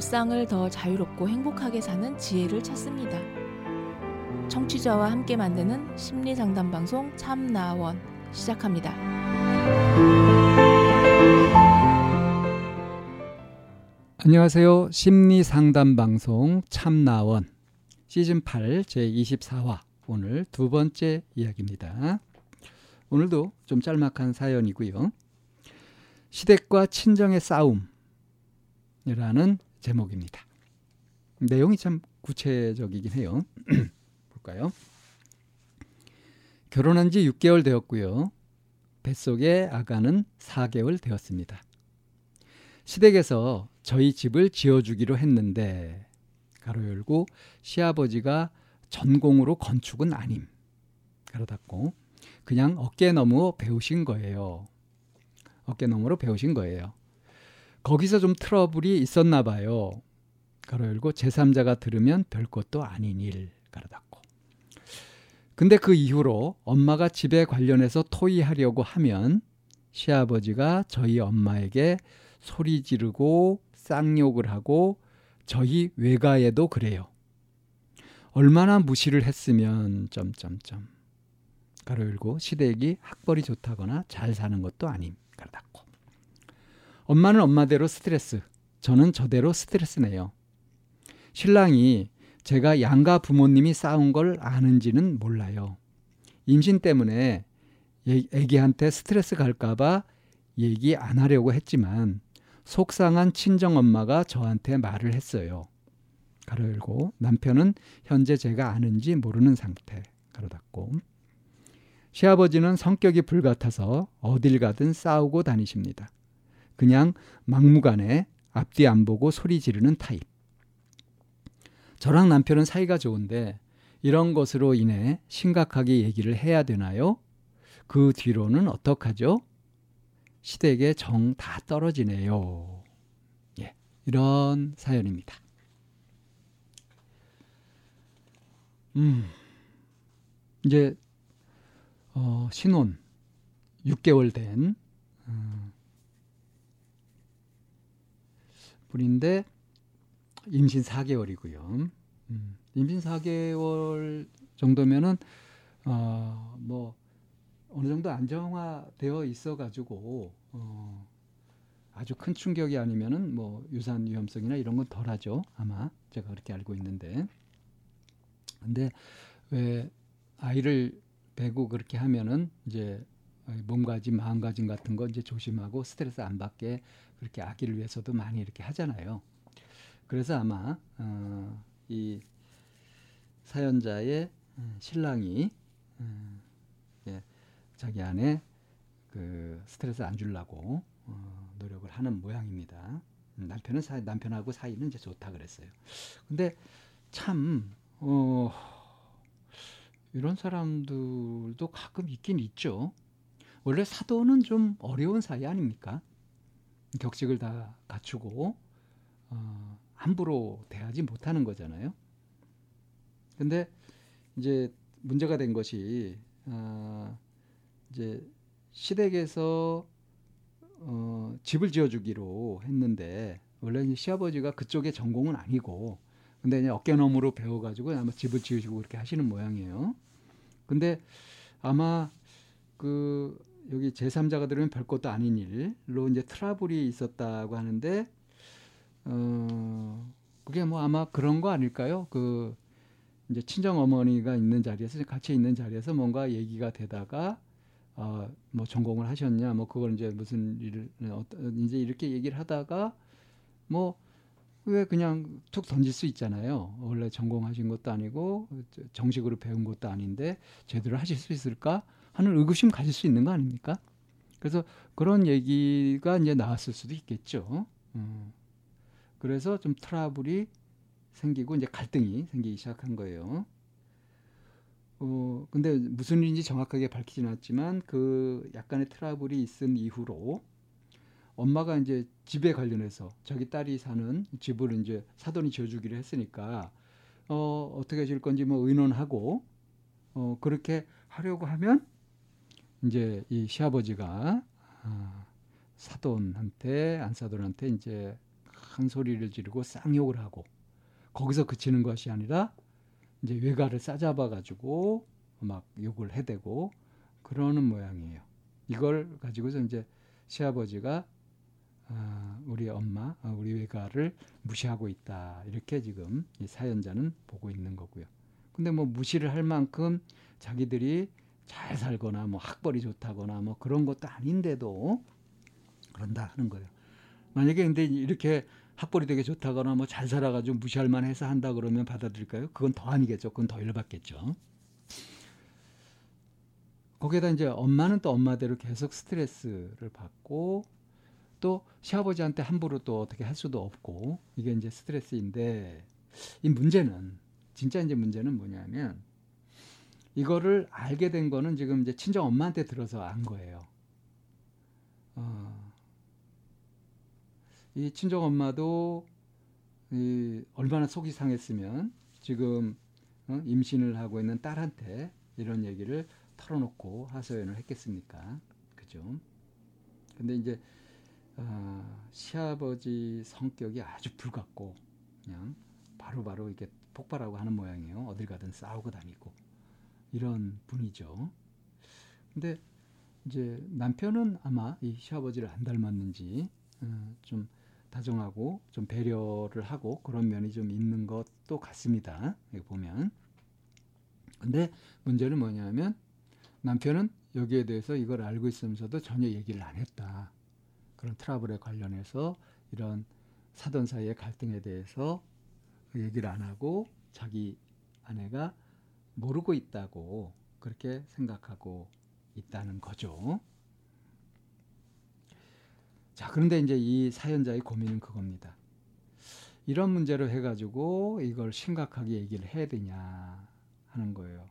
일상을 더 자유롭고 행복하게 사는 지혜를 찾습니다. 청취자와 함께 만드는 심리 상담 방송 참나원 시작합니다. 안녕하세요. 심리 상담 방송 참나원 시즌 8 제 24화 오늘 두 번째 이야기입니다. 오늘도 좀 짤막한 사연이고요. 시댁과 친정의 싸움이라는 제목입니다. 내용이 참 구체적이긴 해요. 볼까요? 결혼한 지 6개월 되었고요. 뱃속의 아가는 4개월 되었습니다. 시댁에서 저희 집을 지어주기로 했는데 가로 열고 시아버지가 전공으로 건축은 아님 가로 닫고 그냥 어깨 너머 배우신 거예요. 어깨 너머로 배우신 거예요. 거기서 좀 트러블이 있었나 봐요. 가로 열고 제3자가 들으면 별 것도 아닌 일 가로 닫고 근데 그 이후로 엄마가 집에 관련해서 토의하려고 하면 시아버지가 저희 엄마에게 소리 지르고 쌍욕을 하고 저희 외가에도 그래요. 얼마나 무시를 했으면 점점점 가로 열고 시댁이 학벌이 좋다거나 잘 사는 것도 아님 엄마는 엄마대로 스트레스 저는 저대로 스트레스네요. 신랑이 제가 양가 부모님이 싸운 걸 아는지는 몰라요. 임신 때문에 애기한테 스트레스 갈까봐 얘기 안 하려고 했지만 속상한 친정 엄마가 저한테 말을 했어요. 가로 열고 남편은 현재 제가 아는지 모르는 상태. 가로 닫고 시아버지는 성격이 불같아서 어딜 가든 싸우고 다니십니다. 그냥 막무가내 앞뒤 안 보고 소리 지르는 타입. 저랑 남편은 사이가 좋은데 이런 것으로 인해 심각하게 얘기를 해야 되나요? 그 뒤로는 어떡하죠? 시댁에 정 다 떨어지네요. 예, 이런 사연입니다. 음, 이제 어, 신혼 6개월 된 어, 분인데 임신 4개월이고요. 음, 임신 4개월 정도면은 어, 뭐 어느 정도 안정화되어 있어 가지고 어, 아주 큰 충격이 아니면은 뭐 유산 위험성이나 이런 건 덜하죠. 아마 제가 그렇게 알고 있는데. 근데 왜 아이를 배고 그렇게 하면은 이제 몸가짐, 마음가짐 같은 거 이제 조심하고 스트레스 안 받게 그렇게 아기를 위해서도 많이 이렇게 하잖아요. 그래서 아마 어, 이 사연자의 어, 신랑이 어, 예, 자기 안에 그 스트레스 안 주려고 어, 노력을 하는 모양입니다. 남편은 사, 남편하고 사이는 이제 좋다 그랬어요. 근데 참 어, 이런 사람들도 가끔 있긴 있죠. 원래 사도는 좀 어려운 사이 아닙니까? 격식을 다 갖추고 어, 함부로 대하지 못하는 거잖아요. 근데 이제 문제가 된 것이 어, 이제 시댁에서 어, 집을 지어주기로 했는데 원래 시아버지가 그쪽의 전공은 아니고 근데 이제 어깨너머로 배워가지고 아마 집을 지으시고 그렇게 하시는 모양이에요. 근데 아마 그 여기 제3자가 들으면 별것도 아닌 일로 이제 트러블이 있었다고 하는데 어 그게 뭐 아마 그런 거 아닐까요? 그 이제 친정 어머니가 있는 자리에서 같이 있는 자리에서 뭔가 얘기가 되다가 어뭐 전공을 하셨냐 뭐 그걸 이제 무슨 일을 어떤 이제 이렇게 얘기를 하다가 뭐 왜 그냥 툭 던질 수 있잖아요. 원래 전공하신 것도 아니고 정식으로 배운 것도 아닌데 제대로 하실 수 있을까 하는 의구심 가질 수 있는 거 아닙니까? 그래서 그런 얘기가 이제 나왔을 수도 있겠죠. 음. 그래서 좀 트러블이 생기고 이제 갈등이 생기기 시작한 거예요. 어, 근데 무슨 일인지 정확하게 밝히진 않았지만 그 약간의 트러블이 있은 이후로 엄마가 이제 집에 관련해서 자기 딸이 사는 집을 이제 사돈이 지어주기로 했으니까 어, 어떻게 질 건지 뭐 의논하고 어, 그렇게 하려고 하면 이제 이 시아버지가 아, 사돈한테 안사돈한테 이제 큰 소리를 지르고 쌍욕을 하고 거기서 그치는 것이 아니라 이제 외가를 싸잡아 가지고 막 욕을 해대고 그러는 모양이에요. 이걸 가지고서 이제 시아버지가 아, 우리 엄마, 아, 우리 외가를 무시하고 있다. 이렇게 지금 이 사연자는 보고 있는 거고요. 근데 뭐 무시를 할 만큼 자기들이 잘 살거나 뭐 학벌이 좋다거나 뭐 그런 것도 아닌데도 그런다 하는 거예요. 만약에 근데 이렇게 학벌이 되게 좋다거나 뭐 잘 살아가지고 무시할 만해서 한다 그러면 받아들일까요? 그건 더 아니겠죠. 그건 더 열받겠죠. 거기에다 이제 엄마는 또 엄마대로 계속 스트레스를 받고 또 시아버지한테 함부로 또 어떻게 할 수도 없고 이게 이제 스트레스인데 이 문제는 진짜 이제 문제는 뭐냐면 이거를 알게 된 거는 지금 이제 친정 엄마한테 들어서 안 거예요. 어, 이 친정 엄마도 이 얼마나 속이 상했으면 지금 어, 임신을 하고 있는 딸한테 이런 얘기를 털어놓고 하소연을 했겠습니까? 그죠? 근데 이제 어, 시아버지 성격이 아주 불같고 그냥 바로바로 바로 이렇게 폭발하고 하는 모양이에요. 어딜 가든 싸우고 다니고 이런 분이죠. 근데 이제 남편은 아마 이 시아버지를 안 닮았는지 어, 좀 다정하고 좀 배려를 하고 그런 면이 좀 있는 것도 같습니다. 여기 보면. 근데 문제는 뭐냐면 남편은 여기에 대해서 이걸 알고 있으면서도 전혀 얘기를 안 했다. 그런 트러블에 관련해서 이런 사돈 사이의 갈등에 대해서 얘기를 안 하고 자기 아내가 모르고 있다고 그렇게 생각하고 있다는 거죠. 자, 그런데 이제 이 사연자의 고민은 그겁니다. 이런 문제로 해가지고 이걸 심각하게 얘기를 해야 되냐 하는 거예요.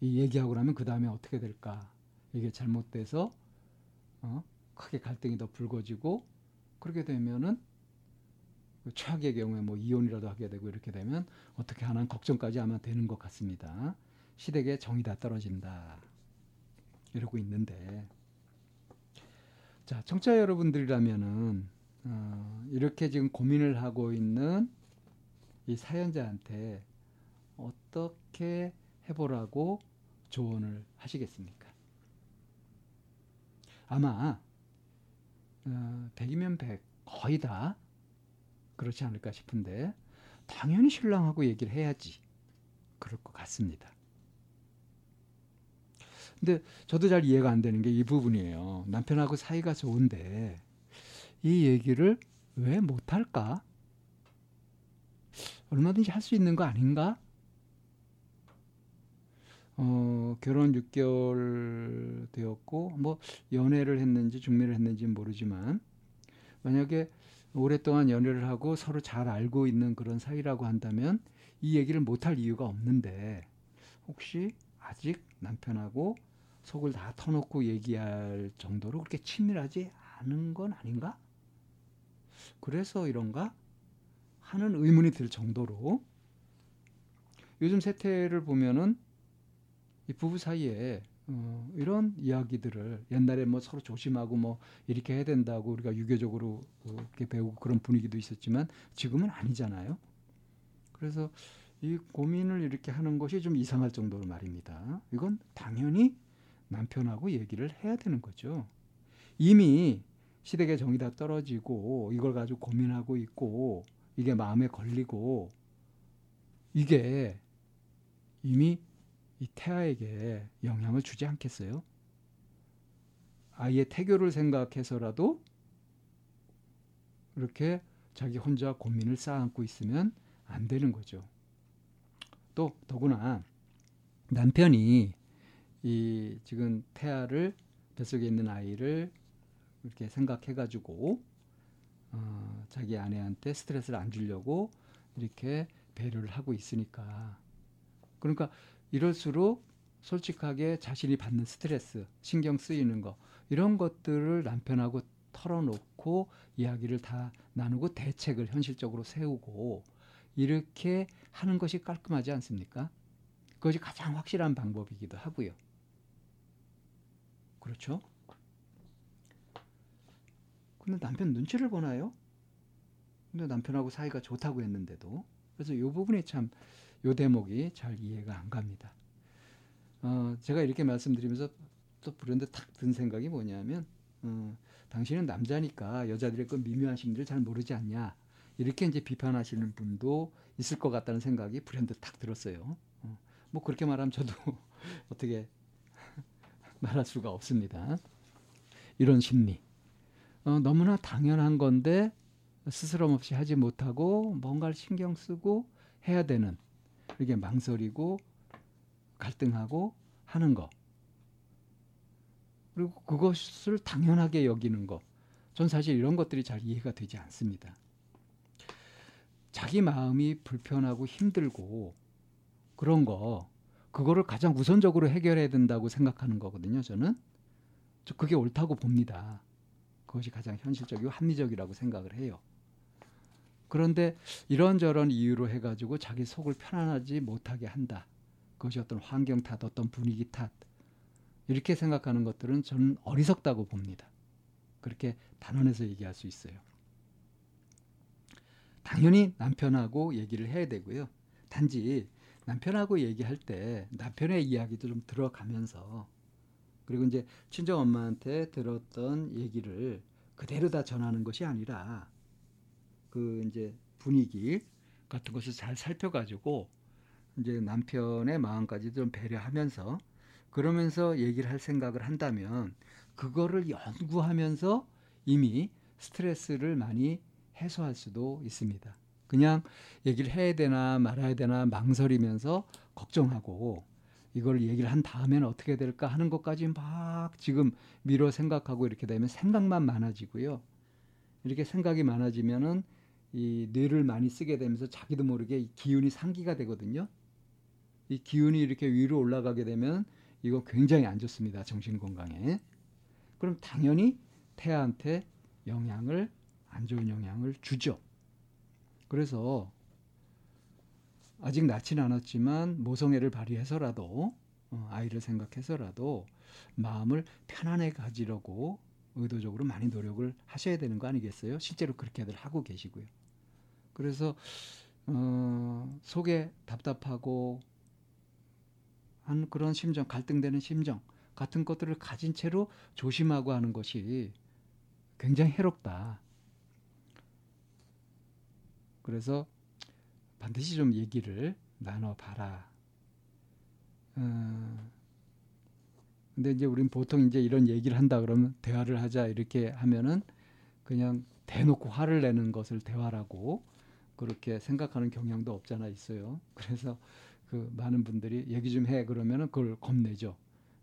이 얘기하고 나면 그 다음에 어떻게 될까? 이게 잘못돼서 어? 크게 갈등이 더 불거지고 그렇게 되면은 최악의 경우에 뭐 이혼이라도 하게 되고 이렇게 되면 어떻게 하는 걱정까지 아마 되는 것 같습니다. 시댁에 정이 다 떨어진다. 이러고 있는데 자 청취자 여러분들이라면은 어, 이렇게 지금 고민을 하고 있는 이 사연자한테 어떻게 해보라고 조언을 하시겠습니까? 아마 어, 100이면 100 거의 다 그렇지 않을까 싶은데 당연히 신랑하고 얘기를 해야지 그럴 것 같습니다. 근데 저도 잘 이해가 안 되는 게 이 부분이에요. 남편하고 사이가 좋은데 이 얘기를 왜 못할까? 얼마든지 할 수 있는 거 아닌가? 어, 결혼 6개월 되었고, 뭐, 연애를 했는지 중매를 했는지 모르지만, 만약에 오랫동안 연애를 하고 서로 잘 알고 있는 그런 사이라고 한다면 이 얘기를 못할 이유가 없는데, 혹시 아직 남편하고 속을 다 터놓고 얘기할 정도로 그렇게 친밀하지 않은 건 아닌가? 그래서 이런가? 하는 의문이 들 정도로 요즘 세태를 보면은 이 부부 사이에 어, 이런 이야기들을 옛날에 뭐 서로 조심하고 뭐 이렇게 해야 된다고 우리가 유교적으로 이렇게 배우고 그런 분위기도 있었지만 지금은 아니잖아요. 그래서 이 고민을 이렇게 하는 것이 좀 이상할 정도로 말입니다. 이건 당연히 남편하고 얘기를 해야 되는 거죠. 이미 시댁의 정이 다 떨어지고 이걸 가지고 고민하고 있고 이게 마음에 걸리고 이게 이미 이 태아에게 영향을 주지 않겠어요? 아이의 태교를 생각해서라도 이렇게 자기 혼자 고민을 쌓아안고 있으면 안 되는 거죠. 또 더구나 남편이 이 지금 태아를 뱃속에 있는 아이를 이렇게 생각해 가지고 어, 자기 아내한테 스트레스를 안 주려고 이렇게 배려를 하고 있으니까 그러니까 이럴수록 솔직하게 자신이 받는 스트레스, 신경 쓰이는 거 이런 것들을 남편하고 털어놓고 이야기를 다 나누고 대책을 현실적으로 세우고 이렇게 하는 것이 깔끔하지 않습니까? 그것이 가장 확실한 방법이기도 하고요. 그렇죠? 근데 남편 눈치를 보나요? 근데 남편하고 사이가 좋다고 했는데도 그래서 이 부분이 참 요 대목이 잘 이해가 안 갑니다. 어, 제가 이렇게 말씀드리면서 또 불현듯 탁든 생각이 뭐냐면 어, 당신은 남자니까 여자들의 그 미묘한 심리를 잘 모르지 않냐 이렇게 이제 비판하시는 분도 있을 것 같다는 생각이 불현듯 탁 들었어요. 어, 뭐 그렇게 말하면 저도 어떻게 말할 수가 없습니다. 이런 심리 어, 너무나 당연한 건데 스스럼 없이 하지 못하고 뭔가를 신경 쓰고 해야 되는 이게 망설이고 갈등하고 하는 거. 그리고 그것을 당연하게 여기는 거. 전 사실 이런 것들이 잘 이해가 되지 않습니다. 자기 마음이 불편하고 힘들고 그런 거, 그거를 가장 우선적으로 해결해야 된다고 생각하는 거거든요, 저는. 저 그게 옳다고 봅니다. 그것이 가장 현실적이고 합리적이라고 생각을 해요. 그런데 이런저런 이유로 해가지고 자기 속을 편안하지 못하게 한다. 그것이 어떤 환경 탓, 어떤 분위기 탓. 이렇게 생각하는 것들은 저는 어리석다고 봅니다. 그렇게 단언해서 얘기할 수 있어요. 당연히 남편하고 얘기를 해야 되고요. 단지 남편하고 얘기할 때 남편의 이야기도 좀 들어가면서 그리고 이제 친정 엄마한테 들었던 얘기를 그대로 다 전하는 것이 아니라 그 이제 분위기 같은 것을 잘 살펴가지고 이제 남편의 마음까지 좀 배려하면서 그러면서 얘기를 할 생각을 한다면 그거를 연구하면서 이미 스트레스를 많이 해소할 수도 있습니다. 그냥 얘기를 해야 되나 말아야 되나 망설이면서 걱정하고 이걸 얘기를 한 다음에는 어떻게 될까 하는 것까지 막 지금 미뤄 생각하고 이렇게 되면 생각만 많아지고요. 이렇게 생각이 많아지면은 이 뇌를 많이 쓰게 되면서 자기도 모르게 기운이 상기가 되거든요. 이 기운이 이렇게 위로 올라가게 되면 이거 굉장히 안 좋습니다. 정신 건강에. 그럼 당연히 태아한테 영향을 안 좋은 영향을 주죠. 그래서 아직 낳지는 않았지만 모성애를 발휘해서라도 어, 아이를 생각해서라도 마음을 편안하게 가지려고 의도적으로 많이 노력을 하셔야 되는 거 아니겠어요? 실제로 그렇게들 하고 계시고요. 그래서 어, 속에 답답하고 한 그런 심정, 갈등되는 심정 같은 것들을 가진 채로 조심하고 하는 것이 굉장히 해롭다. 그래서 반드시 좀 얘기를 나눠봐라. 어, 근데 이제 우린 보통 이제 이런 얘기를 한다 그러면 대화를 하자 이렇게 하면은 그냥 대놓고 화를 내는 것을 대화라고 그렇게 생각하는 경향도 없잖아 있어요. 그래서 그 많은 분들이 얘기 좀 해 그러면은 그걸 겁내죠.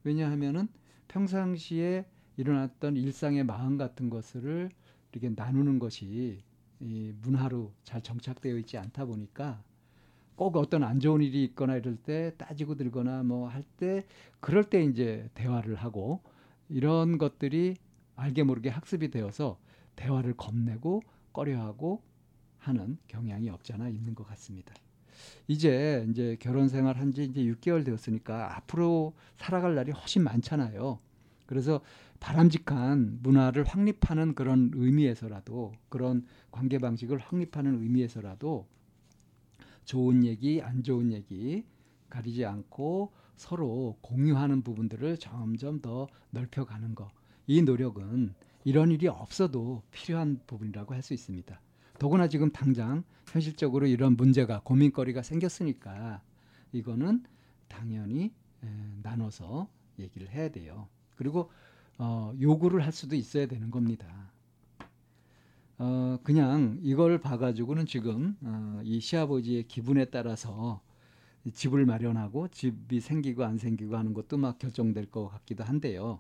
왜냐하면은 평상시에 일어났던 일상의 마음 같은 것을 이렇게 나누는 것이 이 문화로 잘 정착되어 있지 않다 보니까 꼭 어떤 안 좋은 일이 있거나 이럴 때 따지고 들거나 뭐 할 때 그럴 때 이제 대화를 하고 이런 것들이 알게 모르게 학습이 되어서 대화를 겁내고 꺼려하고 하는 경향이 없잖아 있는 것 같습니다. 이제 이제 결혼 생활 한 지 이제 6개월 되었으니까 앞으로 살아갈 날이 훨씬 많잖아요. 그래서 바람직한 문화를 확립하는 그런 의미에서라도 그런 관계 방식을 확립하는 의미에서라도 좋은 얘기, 안 좋은 얘기 가리지 않고 서로 공유하는 부분들을 점점 더 넓혀가는 거. 이 노력은 이런 일이 없어도 필요한 부분이라고 할 수 있습니다. 더구나 지금 당장 현실적으로 이런 문제가 고민거리가 생겼으니까 이거는 당연히 에, 나눠서 얘기를 해야 돼요. 그리고 어, 요구를 할 수도 있어야 되는 겁니다. 어, 그냥 이걸 봐가지고는 지금 어, 이 시아버지의 기분에 따라서 집을 마련하고 집이 생기고 안 생기고 하는 것도 막 결정될 것 같기도 한데요.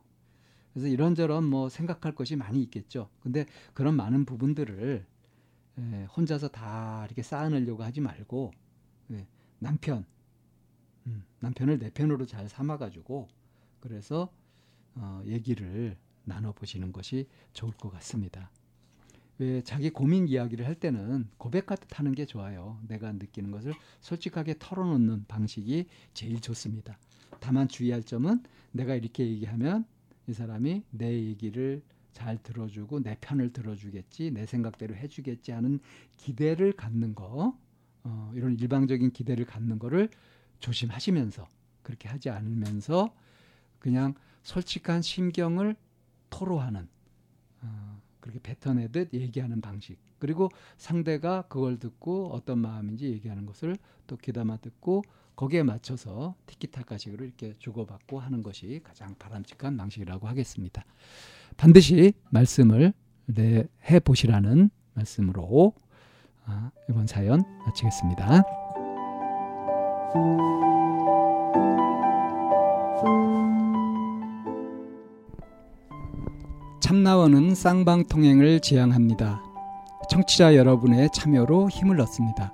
그래서 이런저런 뭐 생각할 것이 많이 있겠죠. 근데 그런 많은 부분들을 예, 혼자서 다 이렇게 쌓아내려고 하지 말고 예, 남편, 음, 남편을 내 편으로 잘 삼아가지고 그래서 어, 얘기를 나눠보시는 것이 좋을 것 같습니다. 왜 자기 고민 이야기를 할 때는 고백하듯 하는 게 좋아요. 내가 느끼는 것을 솔직하게 털어놓는 방식이 제일 좋습니다. 다만 주의할 점은 내가 이렇게 얘기하면 이 사람이 내 얘기를 잘 들어주고 내 편을 들어주겠지, 내 생각대로 해주겠지 하는 기대를 갖는 거, 어, 이런 일방적인 기대를 갖는 거를 조심하시면서 그렇게 하지 않으면서 그냥 솔직한 심경을 토로하는 어, 그렇게 뱉어내듯 얘기하는 방식. 그리고 상대가 그걸 듣고 어떤 마음인지 얘기하는 것을 또 귀담아 듣고 거기에 맞춰서 티키타카식으로 이렇게 주고받고 하는 것이 가장 바람직한 방식이라고 하겠습니다. 반드시 말씀을 네, 해 보시라는 말씀으로 아, 이번 사연 마치겠습니다. 참나원은 쌍방통행을 지향합니다. 청취자 여러분의 참여로 힘을 얻습니다.